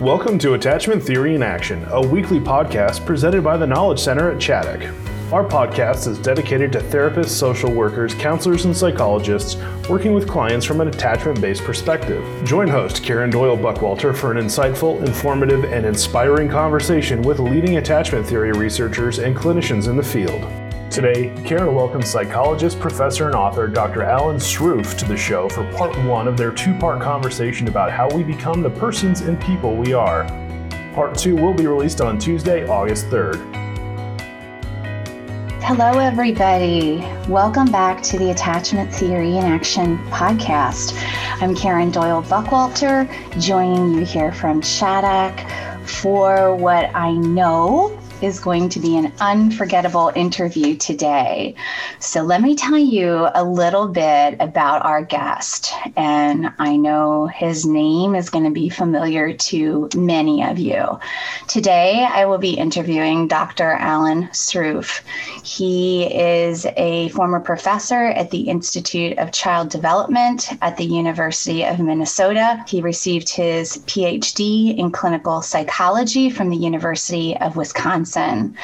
Welcome to Attachment Theory in Action, a weekly podcast presented by the Knowledge Center at Chaddock. Our podcast is dedicated to therapists, social workers, counselors, and psychologists working with clients from an attachment based perspective. Join host Karen Doyle Buckwalter for an insightful, informative, and inspiring conversation with leading attachment theory researchers and clinicians in the field. Today, Karen welcomes psychologist, professor, and author Dr. Alan Sroufe to the show for part one of their two part conversation about how we become the persons and people we are. Part two will be released on Tuesday, August 3rd. Hello, everybody. Welcome back to the Attachment Theory in Action podcast. I'm Karen Doyle Buckwalter, joining you here from Chaddock for what I know is going to be an unforgettable interview today. So, let me tell you a little bit about our guest. And I know his name is going to be familiar to many of you. Today, I will be interviewing Dr. Alan Sroufe. He is a former professor at the Institute of Child Development at the University of Minnesota. He received his PhD in clinical psychology from the University of Wisconsin. Wisconsin.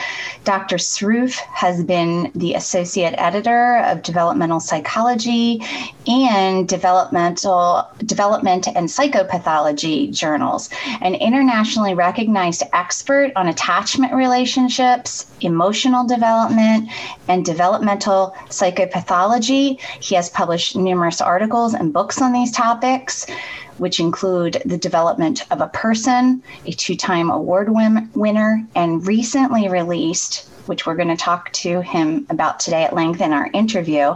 Dr. Sroufe has been the associate editor of developmental psychology and developmental development and psychopathology journals, an internationally recognized expert on attachment relationships, emotional development, and developmental psychopathology. He has published numerous articles and books on these topics which include the development of a person, a two time award win- winner, and recently released which we're going to talk to him about today at length in our interview,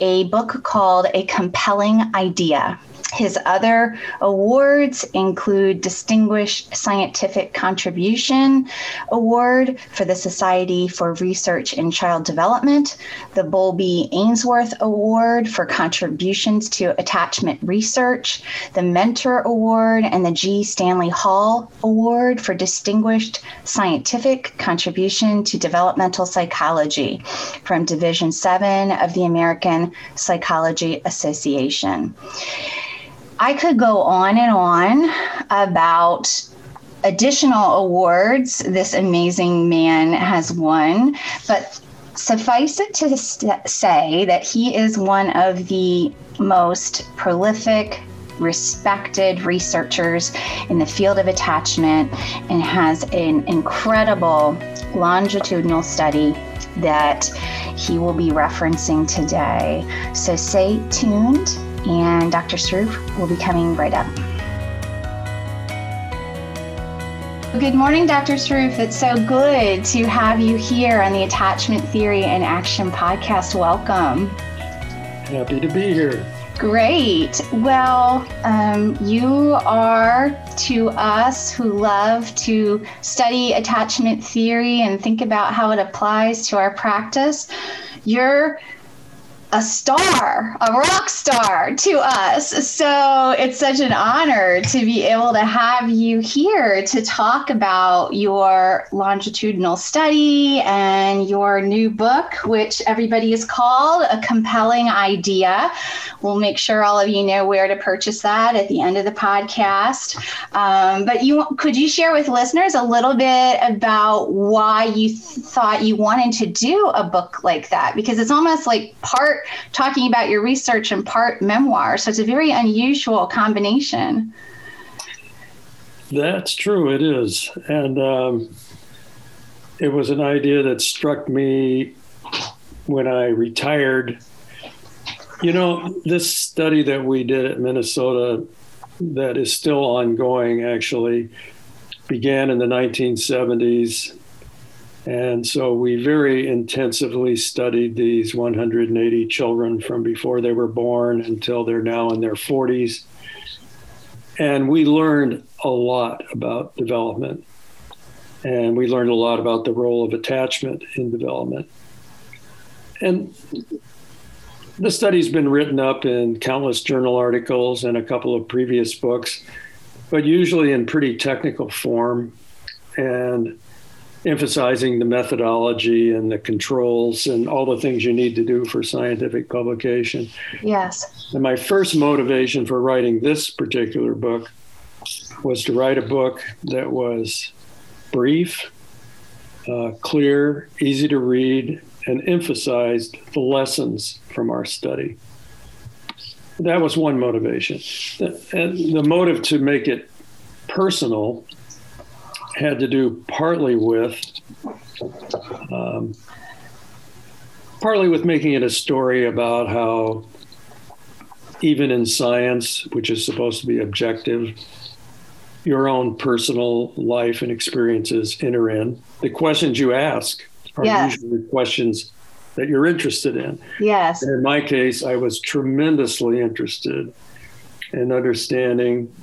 a book called A Compelling Idea his other awards include Distinguished Scientific Contribution Award for the Society for Research in Child Development, the Bowlby Ainsworth Award for contributions to attachment research, the Mentor Award, and the G. Stanley Hall Award for Distinguished Scientific Contribution to Developmental Psychology from Division 7 of the American Psychology Association. I could go on and on about additional awards this amazing man has won, but suffice it to say that he is one of the most prolific respected researchers in the field of attachment and has an incredible longitudinal study that he will be referencing today. So stay tuned and Dr. Sroufe will be coming right up. Good morning, Dr. Sroufe. It's so good to have you here on the Attachment Theory and Action podcast. Welcome. Happy to be here. Great. Well, um, you are to us who love to study attachment theory and think about how it applies to our practice. You're a star, a rock star to us. So it's such an honor to be able to have you here to talk about your longitudinal study and your new book, which everybody is called A Compelling Idea. We'll make sure all of you know where to purchase that at the end of the podcast. Um, but you could you share with listeners a little bit about why you th- thought you wanted to do a book like that? Because it's almost like part talking about your research and part memoir. So it's a very unusual combination. That's true, it is. And um, it was an idea that struck me when I retired. You know, this study that we did at Minnesota, that is still ongoing actually, began in the 1970s and so we very intensively studied these 180 children from before they were born until they're now in their 40s. And we learned a lot about development. And we learned a lot about the role of attachment in development. And the study's been written up in countless journal articles and a couple of previous books, but usually in pretty technical form. And emphasizing the methodology and the controls and all the things you need to do for scientific publication. Yes. And my first motivation for writing this particular book was to write a book that was brief, uh, clear, easy to read, and emphasized the lessons from our study. That was one motivation. And the motive to make it personal had to do partly with um, partly with making it a story about how even in science, which is supposed to be objective, your own personal life and experiences enter in. The questions you ask are yes. usually questions that you're interested in. Yes. And in my case, I was tremendously interested in understanding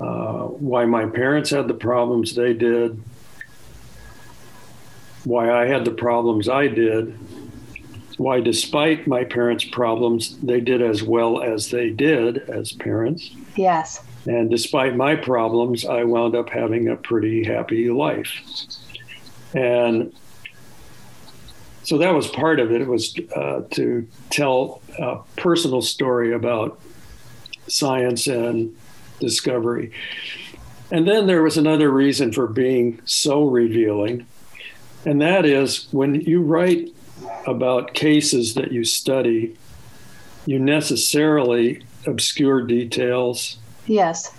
uh, why my parents had the problems they did, why I had the problems I did, why, despite my parents' problems, they did as well as they did as parents. Yes. And despite my problems, I wound up having a pretty happy life. And so that was part of it. It was uh, to tell a personal story about science and discovery. And then there was another reason for being so revealing, and that is when you write about cases that you study, you necessarily obscure details. Yes.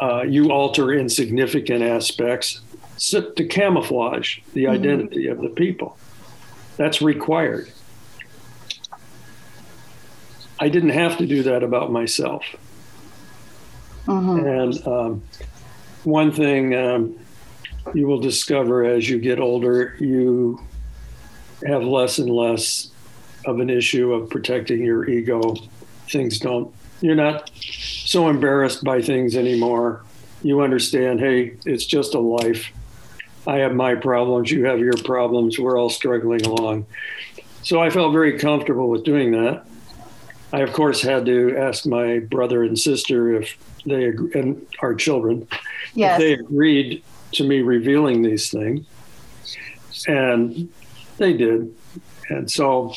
Uh, you alter insignificant aspects to camouflage the mm-hmm. identity of the people. That's required. I didn't have to do that about myself. Mm-hmm. And um, one thing um, you will discover as you get older, you have less and less of an issue of protecting your ego. Things don't, you're not so embarrassed by things anymore. You understand, hey, it's just a life. I have my problems, you have your problems, we're all struggling along. So I felt very comfortable with doing that. I, of course, had to ask my brother and sister if they and our children yes. if they agreed to me revealing these things, and they did, and so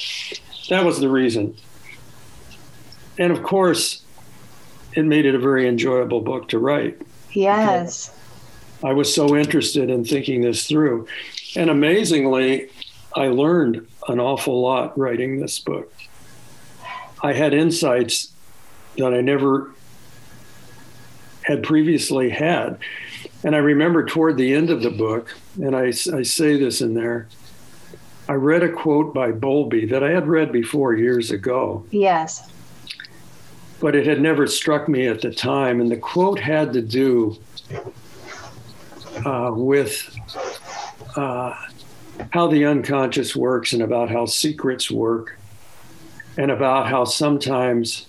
that was the reason. And of course, it made it a very enjoyable book to write. Yes. I was so interested in thinking this through. And amazingly, I learned an awful lot writing this book. I had insights that I never had previously had. And I remember toward the end of the book, and I, I say this in there, I read a quote by Bowlby that I had read before years ago. Yes. But it had never struck me at the time. And the quote had to do uh, with uh, how the unconscious works and about how secrets work and about how sometimes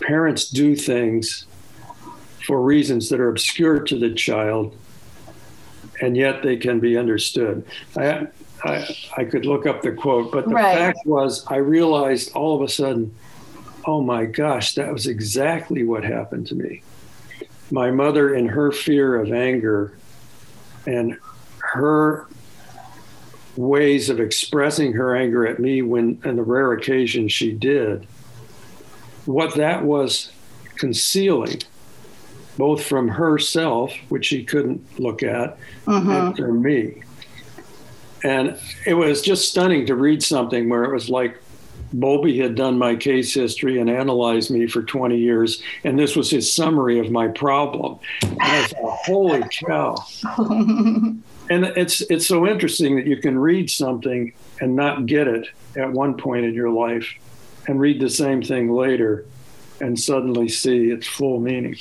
parents do things for reasons that are obscure to the child and yet they can be understood. I, I, I could look up the quote, but the right. fact was, I realized all of a sudden, oh my gosh, that was exactly what happened to me. My mother, in her fear of anger and her ways of expressing her anger at me when, on the rare occasion she did, what that was concealing, both from herself, which she couldn't look at, mm-hmm. and from me. And it was just stunning to read something where it was like Bowlby had done my case history and analyzed me for 20 years, and this was his summary of my problem. And I thought, holy cow. and it's it's so interesting that you can read something and not get it at one point in your life and read the same thing later and suddenly see its full meaning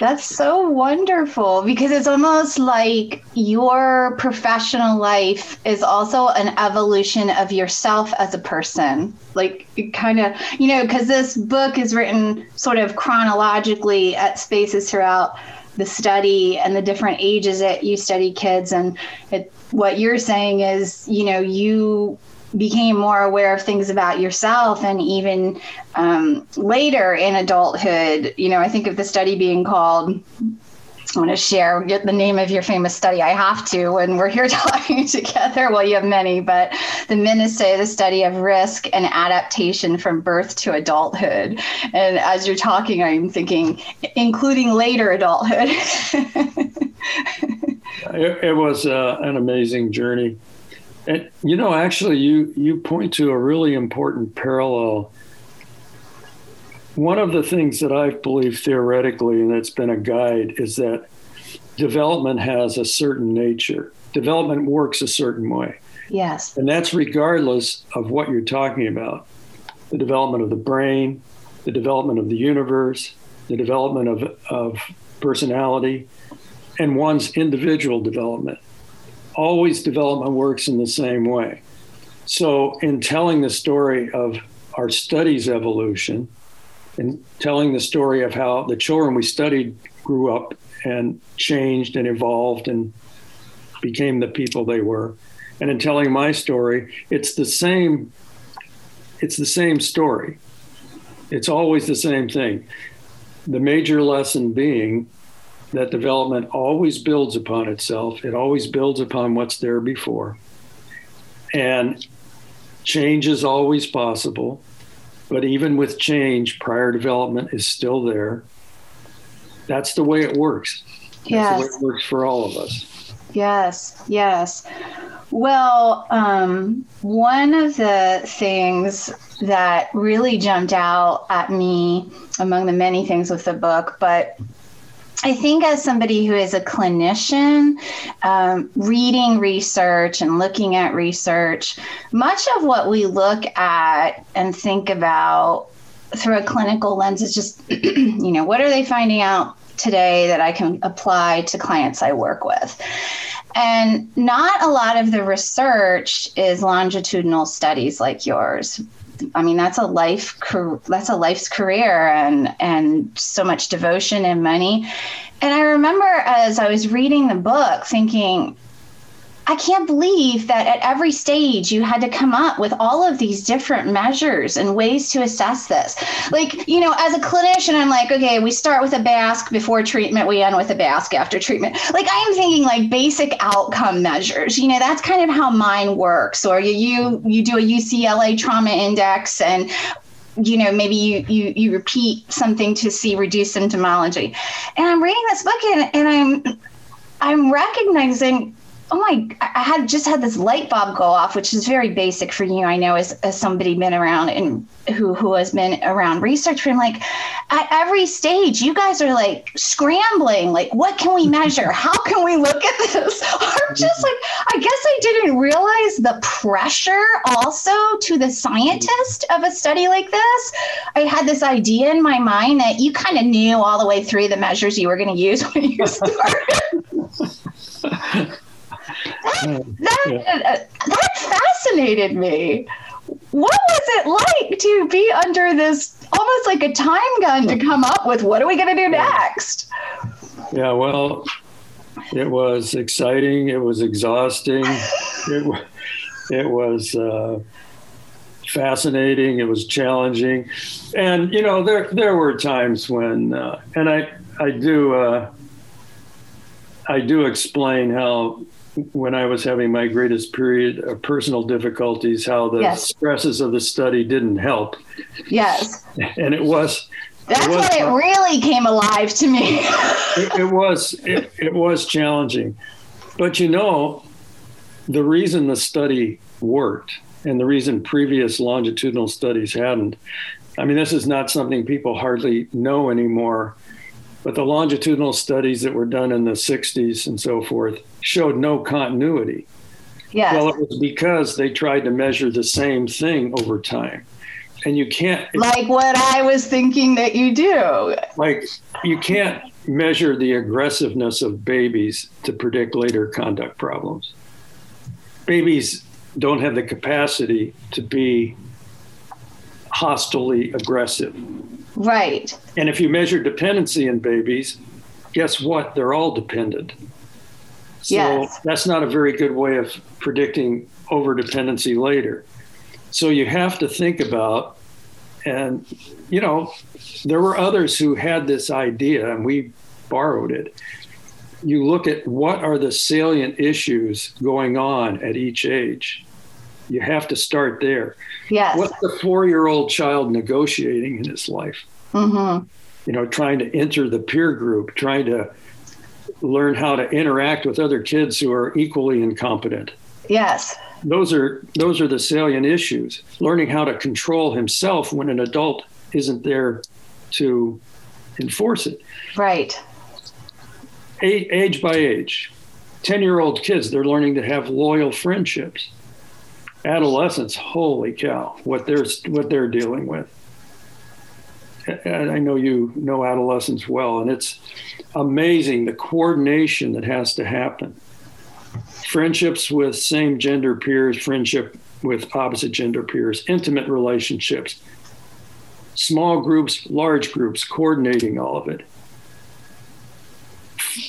that's so wonderful because it's almost like your professional life is also an evolution of yourself as a person. Like, kind of, you know, because this book is written sort of chronologically at spaces throughout the study and the different ages that you study kids. And it, what you're saying is you know you became more aware of things about yourself and even um, later in adulthood you know i think of the study being called I want to share the name of your famous study. I have to when we're here talking together. Well, you have many, but the MNESTE, the study of risk and adaptation from birth to adulthood. And as you're talking, I'm thinking, including later adulthood. it, it, was uh, an amazing journey. And you know, actually, you you point to a really important parallel. One of the things that I believe theoretically, and it's been a guide, is that development has a certain nature. Development works a certain way. Yes. And that's regardless of what you're talking about the development of the brain, the development of the universe, the development of, of personality, and one's individual development. Always development works in the same way. So, in telling the story of our studies evolution and telling the story of how the children we studied grew up and changed and evolved and became the people they were, and in telling my story, it's the same. It's the same story. It's always the same thing. The major lesson being that development always builds upon itself. It always builds upon what's there before. And change is always possible. But even with change, prior development is still there. That's the way it works. That's yes. the way it works for all of us. Yes, yes. Well, um, one of the things that really jumped out at me among the many things with the book, but I think as somebody who is a clinician, um, reading research and looking at research, much of what we look at and think about through a clinical lens is just, you know, what are they finding out today that I can apply to clients I work with? And not a lot of the research is longitudinal studies like yours. I mean, that's a life that's a life's career and and so much devotion and money. And I remember as I was reading the book thinking, I can't believe that at every stage you had to come up with all of these different measures and ways to assess this. Like, you know, as a clinician, I'm like, okay, we start with a BASC before treatment, we end with a BASC after treatment. Like, I am thinking like basic outcome measures. You know, that's kind of how mine works. Or you you you do a UCLA trauma index and you know maybe you, you you repeat something to see reduced symptomology and i'm reading this book and, and i'm i'm recognizing oh my i had just had this light bulb go off which is very basic for you i know as, as somebody been around and who who has been around research for like at every stage you guys are like scrambling. Like what can we measure? How can we look at this? I'm just mm-hmm. like i guess i didn't realize the pressure also to the scientist of a study like this. I had this idea in my mind that you kind of knew all the way through the measures you were going to use when you started that, that, that fascinated me. What was it like to be under this almost like a time gun to come up with what are we going to do next? Yeah, well, it was exciting. It was exhausting. it, it was uh, fascinating. It was challenging, and you know there there were times when, uh, and I I do uh, I do explain how when I was having my greatest period of personal difficulties, how the yes. stresses of the study didn't help. Yes. And it was. That's it was, when it really came alive to me. it, it, was. It, it was challenging, but you know, the reason the study worked and the reason previous longitudinal studies hadn't. I mean, this is not something people hardly know anymore but the longitudinal studies that were done in the 60s and so forth showed no continuity. Yes. Well, it was because they tried to measure the same thing over time. And you can't. Like what I was thinking that you do. Like, you can't measure the aggressiveness of babies to predict later conduct problems. Babies don't have the capacity to be hostily aggressive. Right. And if you measure dependency in babies, guess what? They're all dependent. So yes. that's not a very good way of predicting over dependency later. So you have to think about, and you know, there were others who had this idea, and we borrowed it. you look at what are the salient issues going on at each age. You have to start there. Yes. What's the four year old child negotiating in his life? Mm-hmm. You know, trying to enter the peer group, trying to learn how to interact with other kids who are equally incompetent. Yes. Those are those are the salient issues. Learning how to control himself when an adult isn't there to enforce it. Right. A- age by age. 10 year old kids, they're learning to have loyal friendships. Adolescents, holy cow, what they're, what they're dealing with. I know you know adolescents well, and it's amazing the coordination that has to happen. Friendships with same gender peers, friendship with opposite gender peers, intimate relationships, small groups, large groups, coordinating all of it.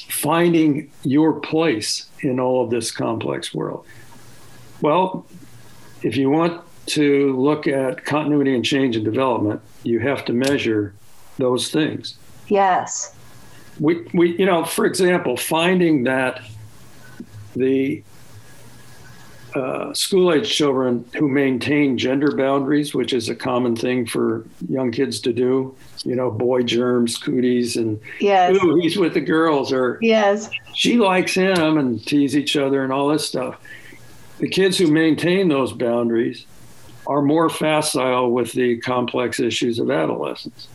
Finding your place in all of this complex world. Well, if you want to look at continuity and change and development, you have to measure those things. Yes. We, we you know, for example, finding that the uh, school age children who maintain gender boundaries, which is a common thing for young kids to do, you know, boy germs, cooties, and yes. ooh, he's with the girls, or yes, she likes him, and tease each other, and all this stuff. The kids who maintain those boundaries are more facile with the complex issues of adolescence.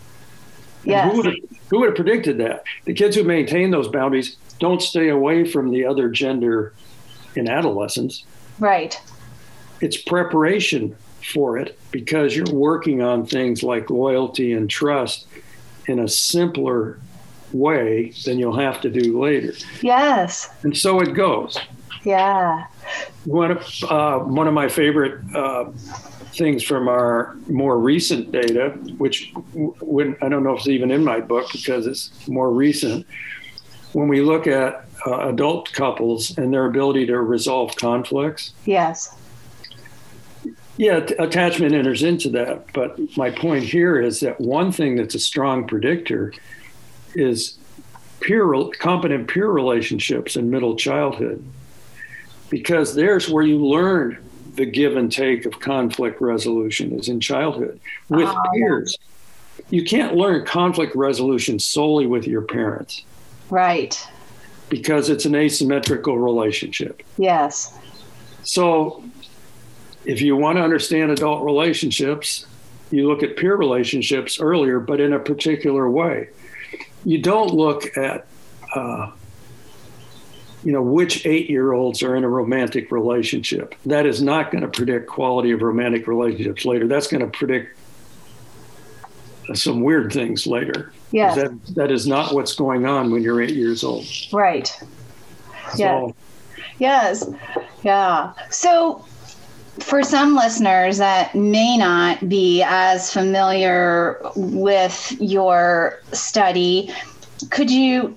Yes. Who would, have, who would have predicted that? The kids who maintain those boundaries don't stay away from the other gender in adolescence. Right. It's preparation for it because you're working on things like loyalty and trust in a simpler way than you'll have to do later. Yes. And so it goes. Yeah. One of, uh, one of my favorite uh, things from our more recent data, which when, I don't know if it's even in my book because it's more recent, when we look at uh, adult couples and their ability to resolve conflicts. Yes. Yeah, t- attachment enters into that. But my point here is that one thing that's a strong predictor is peer, competent peer relationships in middle childhood, because there's where you learn the give and take of conflict resolution is in childhood with Oh, peers. You can't learn conflict resolution solely with your parents Right. because it's an asymmetrical relationship. Yes. So, if you want to understand adult relationships, you look at peer relationships earlier, but in a particular way. You don't look at, uh, you know, which eight-year-olds are in a romantic relationship. That is not going to predict quality of romantic relationships later. That's going to predict some weird things later. Yes. That, that is not what's going on when you're eight years old. Right. Yeah. So, Yes. Yeah. So, for some listeners that may not be as familiar with your study, could you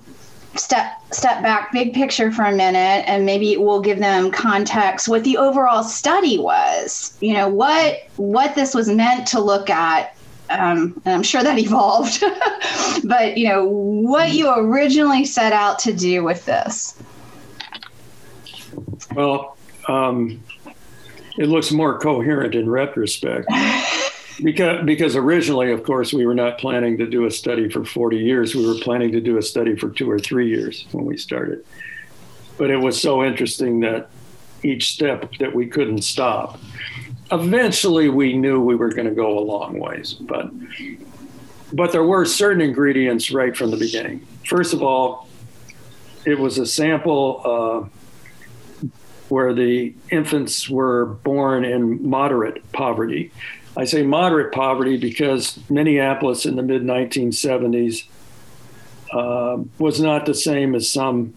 step step back big picture for a minute and maybe we'll give them context what the overall study was you know what what this was meant to look at um, and i'm sure that evolved but you know what you originally set out to do with this Well, um, it looks more coherent in retrospect. because, because originally, of course, we were not planning to do a study for 40 years. We were planning to do a study for two or three years when we started. But it was so interesting that each step that we couldn't stop. Eventually, we knew we were going to go a long ways, but but there were certain ingredients right from the beginning. First of all, it was a sample. Uh, where the infants were born in moderate poverty. I say moderate poverty because Minneapolis in the mid 1970s uh, was not the same as some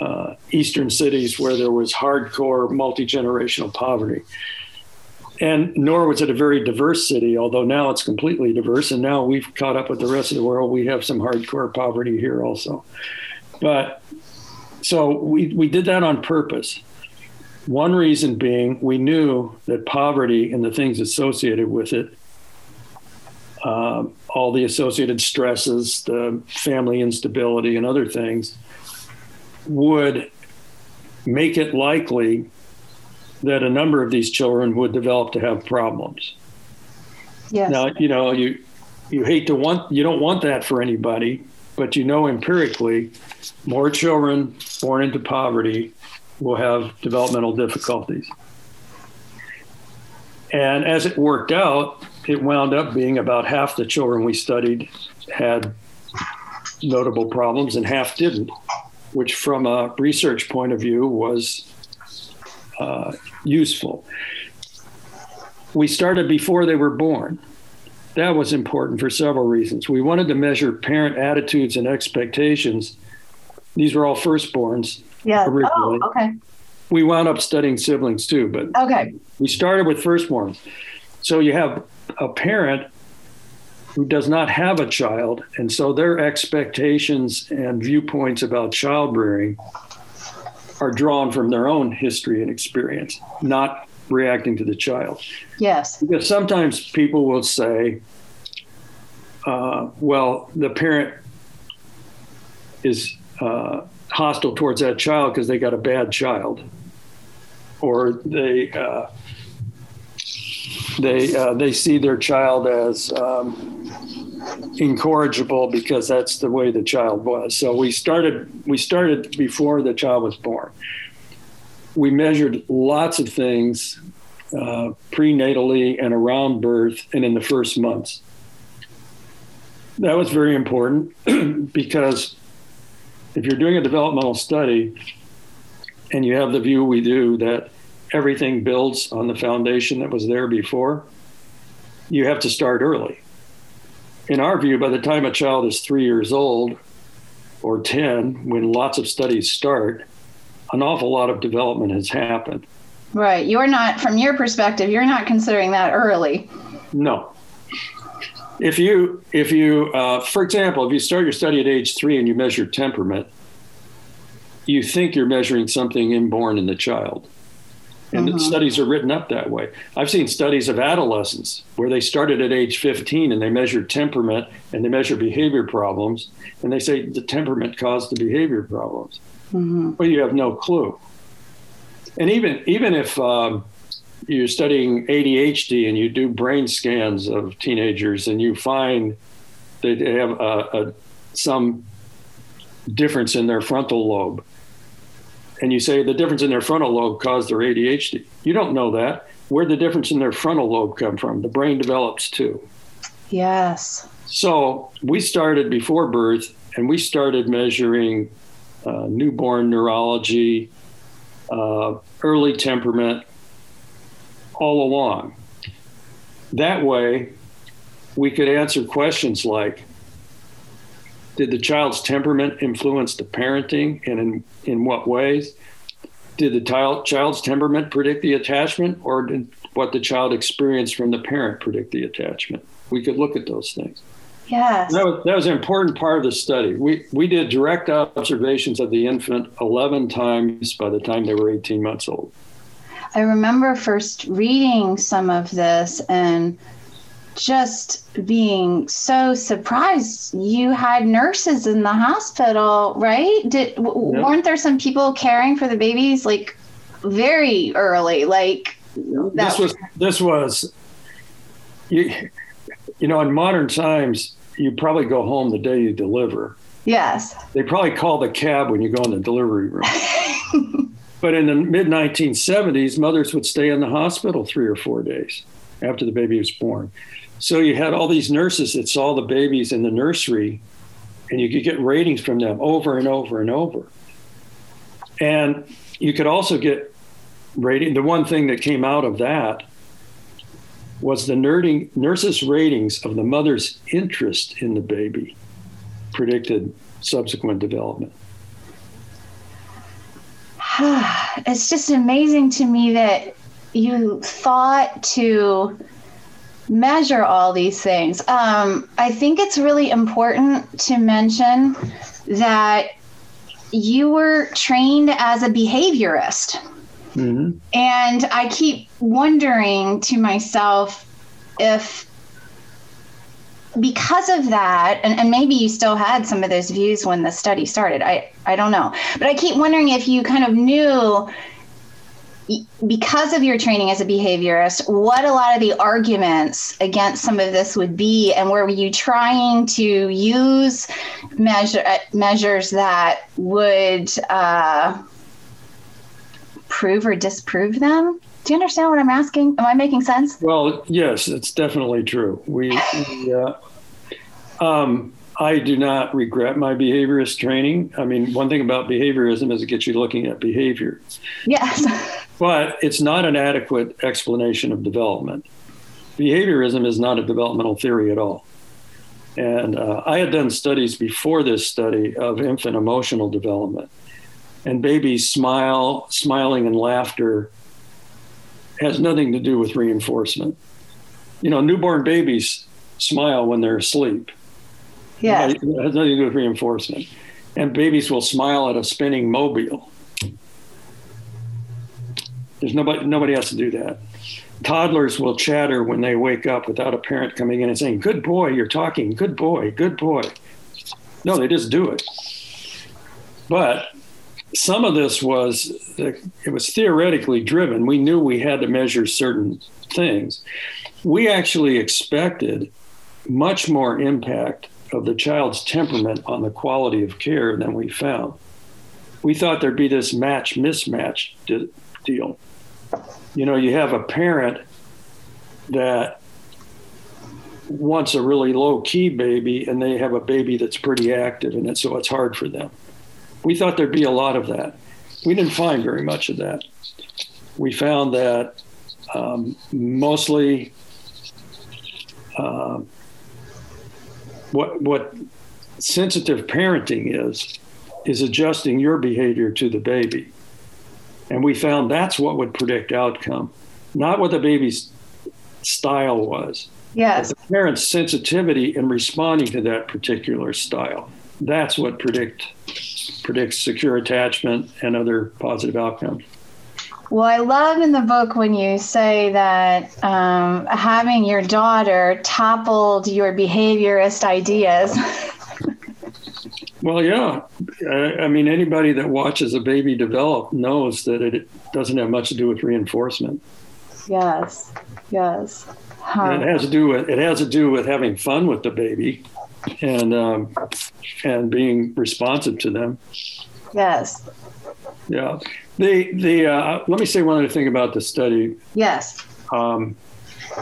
uh, eastern cities where there was hardcore multi generational poverty. And nor was it a very diverse city, although now it's completely diverse. And now we've caught up with the rest of the world. We have some hardcore poverty here also. But so we, we did that on purpose. One reason being we knew that poverty and the things associated with it, uh, all the associated stresses, the family instability, and other things, would make it likely that a number of these children would develop to have problems. Yes. Now, you know, you you hate to want you don't want that for anybody, but you know empirically more children born into poverty will have developmental difficulties. And as it worked out, it wound up being about half the children we studied had notable problems and half didn't, which from a research point of view was uh, useful. We started before they were born. That was important for several reasons. We wanted to measure parent attitudes and expectations. These were all firstborns. Yeah. Oh, okay. We wound up studying siblings too, but Okay. we started with firstborns. So you have a parent who does not have a child, and so their expectations and viewpoints about child rearing are drawn from their own history and experience, not reacting to the child. Yes. Because sometimes people will say, uh, well, the parent is uh, hostile towards that child because they got a bad child, or they uh, they uh, they see their child as um, incorrigible because that's the way the child was. So we started we started before the child was born. We measured lots of things uh, prenatally and around birth and in the first months. That was very important because if you're doing a developmental study and you have the view we do that everything builds on the foundation that was there before, you have to start early. In our view, by the time a child is three years old or 10, when lots of studies start, an awful lot of development has happened. Right. You're not, from your perspective, you're not considering that early. No. If you, if you, uh, for example, if you start your study at age three and you measure temperament, you think you're measuring something inborn in the child. And Mhm. studies are written up that way. I've seen studies of adolescents where they started at age 15 and they measured temperament and they measure behavior problems. And they say the temperament caused the behavior problems. Well, you have no clue. And even even if um, you're studying ADHD and you do brain scans of teenagers and you find that they have a, a, some difference in their frontal lobe, and you say the difference in their frontal lobe caused their ADHD, you don't know that. Where'd the difference in their frontal lobe come from? The brain develops too. Yes. So we started before birth and we started measuring uh, newborn neurology, uh, early temperament, all along. That way, we could answer questions like Did the child's temperament influence the parenting and in, in what ways? Did the child, child's temperament predict the attachment or did what the child experienced from the parent predict the attachment? We could look at those things. Yes. That was, that was an important part of the study. We, we did direct observations of the infant 11 times by the time they were 18 months old. I remember first reading some of this and just being so surprised you had nurses in the hospital right did w- Yeah. weren't there some people caring for the babies like very early like that This was, this was, you, you know, in modern times, you probably go home the day you deliver. yes They probably call the cab when you go in the delivery room. but in the mid 1970s, mothers would stay in the hospital three or four days after the baby was born. So you had all these nurses that saw the babies in the nursery, and you could get ratings from them over and over and over. And you could also get rating. The one thing that came out of that was the nerding, nurses' ratings of the mother's interest in the baby predicted subsequent development. it's just amazing to me that you thought to measure all these things. Um, I think it's really important to mention that you were trained as a behaviorist. Mm-hmm. And I keep wondering to myself if because of that, and, and maybe you still had some of those views when the study started. I, I don't know. But I keep wondering if you kind of knew because of your training as a behaviorist, what a lot of the arguments against some of this would be, and were you trying to use measure, uh, measures that would uh, prove or disprove them? Do you understand what I'm asking? Am I making sense? Well, yes, it's definitely true. We, we uh, um, I do not regret my behaviorist training. I mean, one thing about behaviorism is it gets you looking at behavior. Yes. but it's not an adequate explanation of development. Behaviorism is not a developmental theory at all. And uh, I had done studies before this study of infant emotional development. And babies smile, smiling and laughter has nothing to do with reinforcement. You know, newborn babies smile when they're asleep. Yeah. It has nothing to do with reinforcement. And babies will smile at a spinning mobile. There's nobody nobody has to do that. Toddlers will chatter when they wake up without a parent coming in and saying, Good boy, you're talking, good boy, good boy. No, they just do it. But some of this was it was theoretically driven. We knew we had to measure certain things. We actually expected much more impact of the child's temperament on the quality of care than we found. We thought there'd be this match mismatch deal. You know, you have a parent that wants a really low key baby and they have a baby that's pretty active and so it's hard for them. We thought there'd be a lot of that. We didn't find very much of that. We found that um, mostly uh, what what sensitive parenting is is adjusting your behavior to the baby. And we found that's what would predict outcome, not what the baby's style was. Yes. the parent's sensitivity in responding to that particular style. That's what predict predicts secure attachment and other positive outcomes. Well, I love in the book when you say that um, having your daughter toppled your behaviorist ideas. well, yeah. I, I, mean, anybody that watches a baby develop knows that it doesn't have much to do with reinforcement. Yes, yes. Huh. It has to do with it has to do with having fun with the baby, and um, and being responsive to them. Yes. Yeah. The the uh, let me say one other thing about the study. Yes. Um,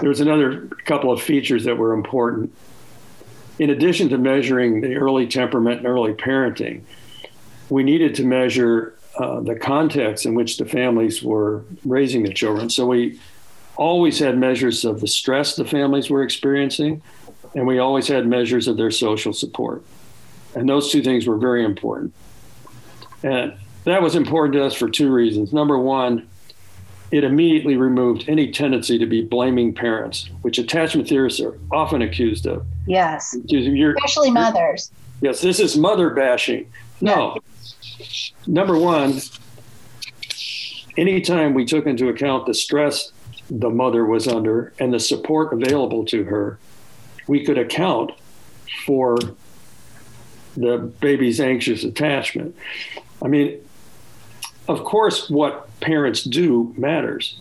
there was another couple of features that were important. In addition to measuring the early temperament and early parenting, we needed to measure uh, the context in which the families were raising the children. So we always had measures of the stress the families were experiencing, and we always had measures of their social support. And those two things were very important. And that was important to us for two reasons. Number one, it immediately removed any tendency to be blaming parents, which attachment theorists are often accused of. Yes. You're, Especially mothers. Yes, this is mother bashing. No. Yeah. Number one, anytime we took into account the stress the mother was under and the support available to her, we could account for the baby's anxious attachment. I mean, of course, what parents do matters.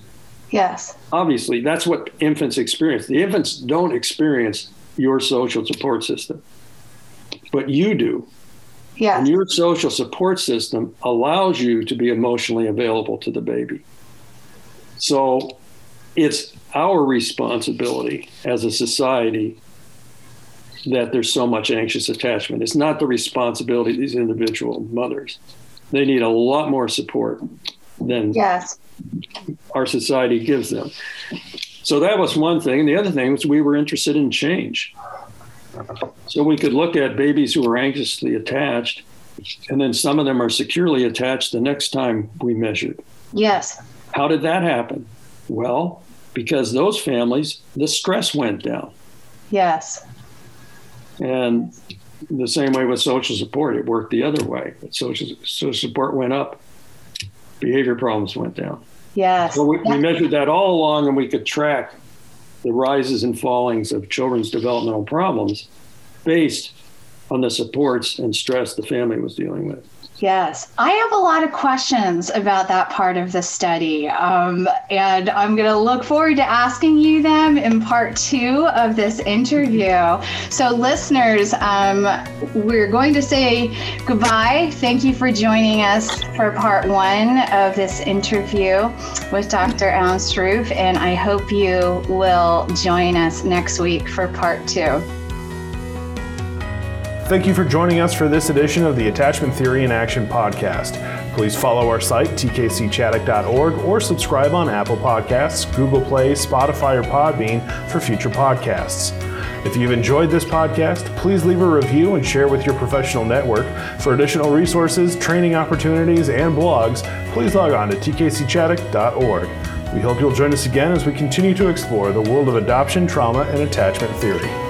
Yes. Obviously, that's what infants experience. The infants don't experience your social support system, but you do. Yes. And your social support system allows you to be emotionally available to the baby. So it's our responsibility as a society that there's so much anxious attachment. It's not the responsibility of these individual mothers. They need a lot more support than yes. our society gives them. So that was one thing. And the other thing was we were interested in change. So we could look at babies who are anxiously attached, and then some of them are securely attached the next time we measured. Yes. How did that happen? Well, because those families, the stress went down. Yes. And the same way with social support, it worked the other way. Social, social support went up, behavior problems went down. Yes. So we, we measured that all along and we could track the rises and fallings of children's developmental problems based on the supports and stress the family was dealing with. Yes, I have a lot of questions about that part of the study, um, and I'm going to look forward to asking you them in part two of this interview. So, listeners, um, we're going to say goodbye. Thank you for joining us for part one of this interview with Dr. Alan Sroufe, and I hope you will join us next week for part two. Thank you for joining us for this edition of the Attachment Theory in Action podcast. Please follow our site, tkcchaddock.org, or subscribe on Apple Podcasts, Google Play, Spotify, or Podbean for future podcasts. If you've enjoyed this podcast, please leave a review and share with your professional network. For additional resources, training opportunities, and blogs, please log on to tkcchaddock.org. We hope you'll join us again as we continue to explore the world of adoption, trauma, and attachment theory.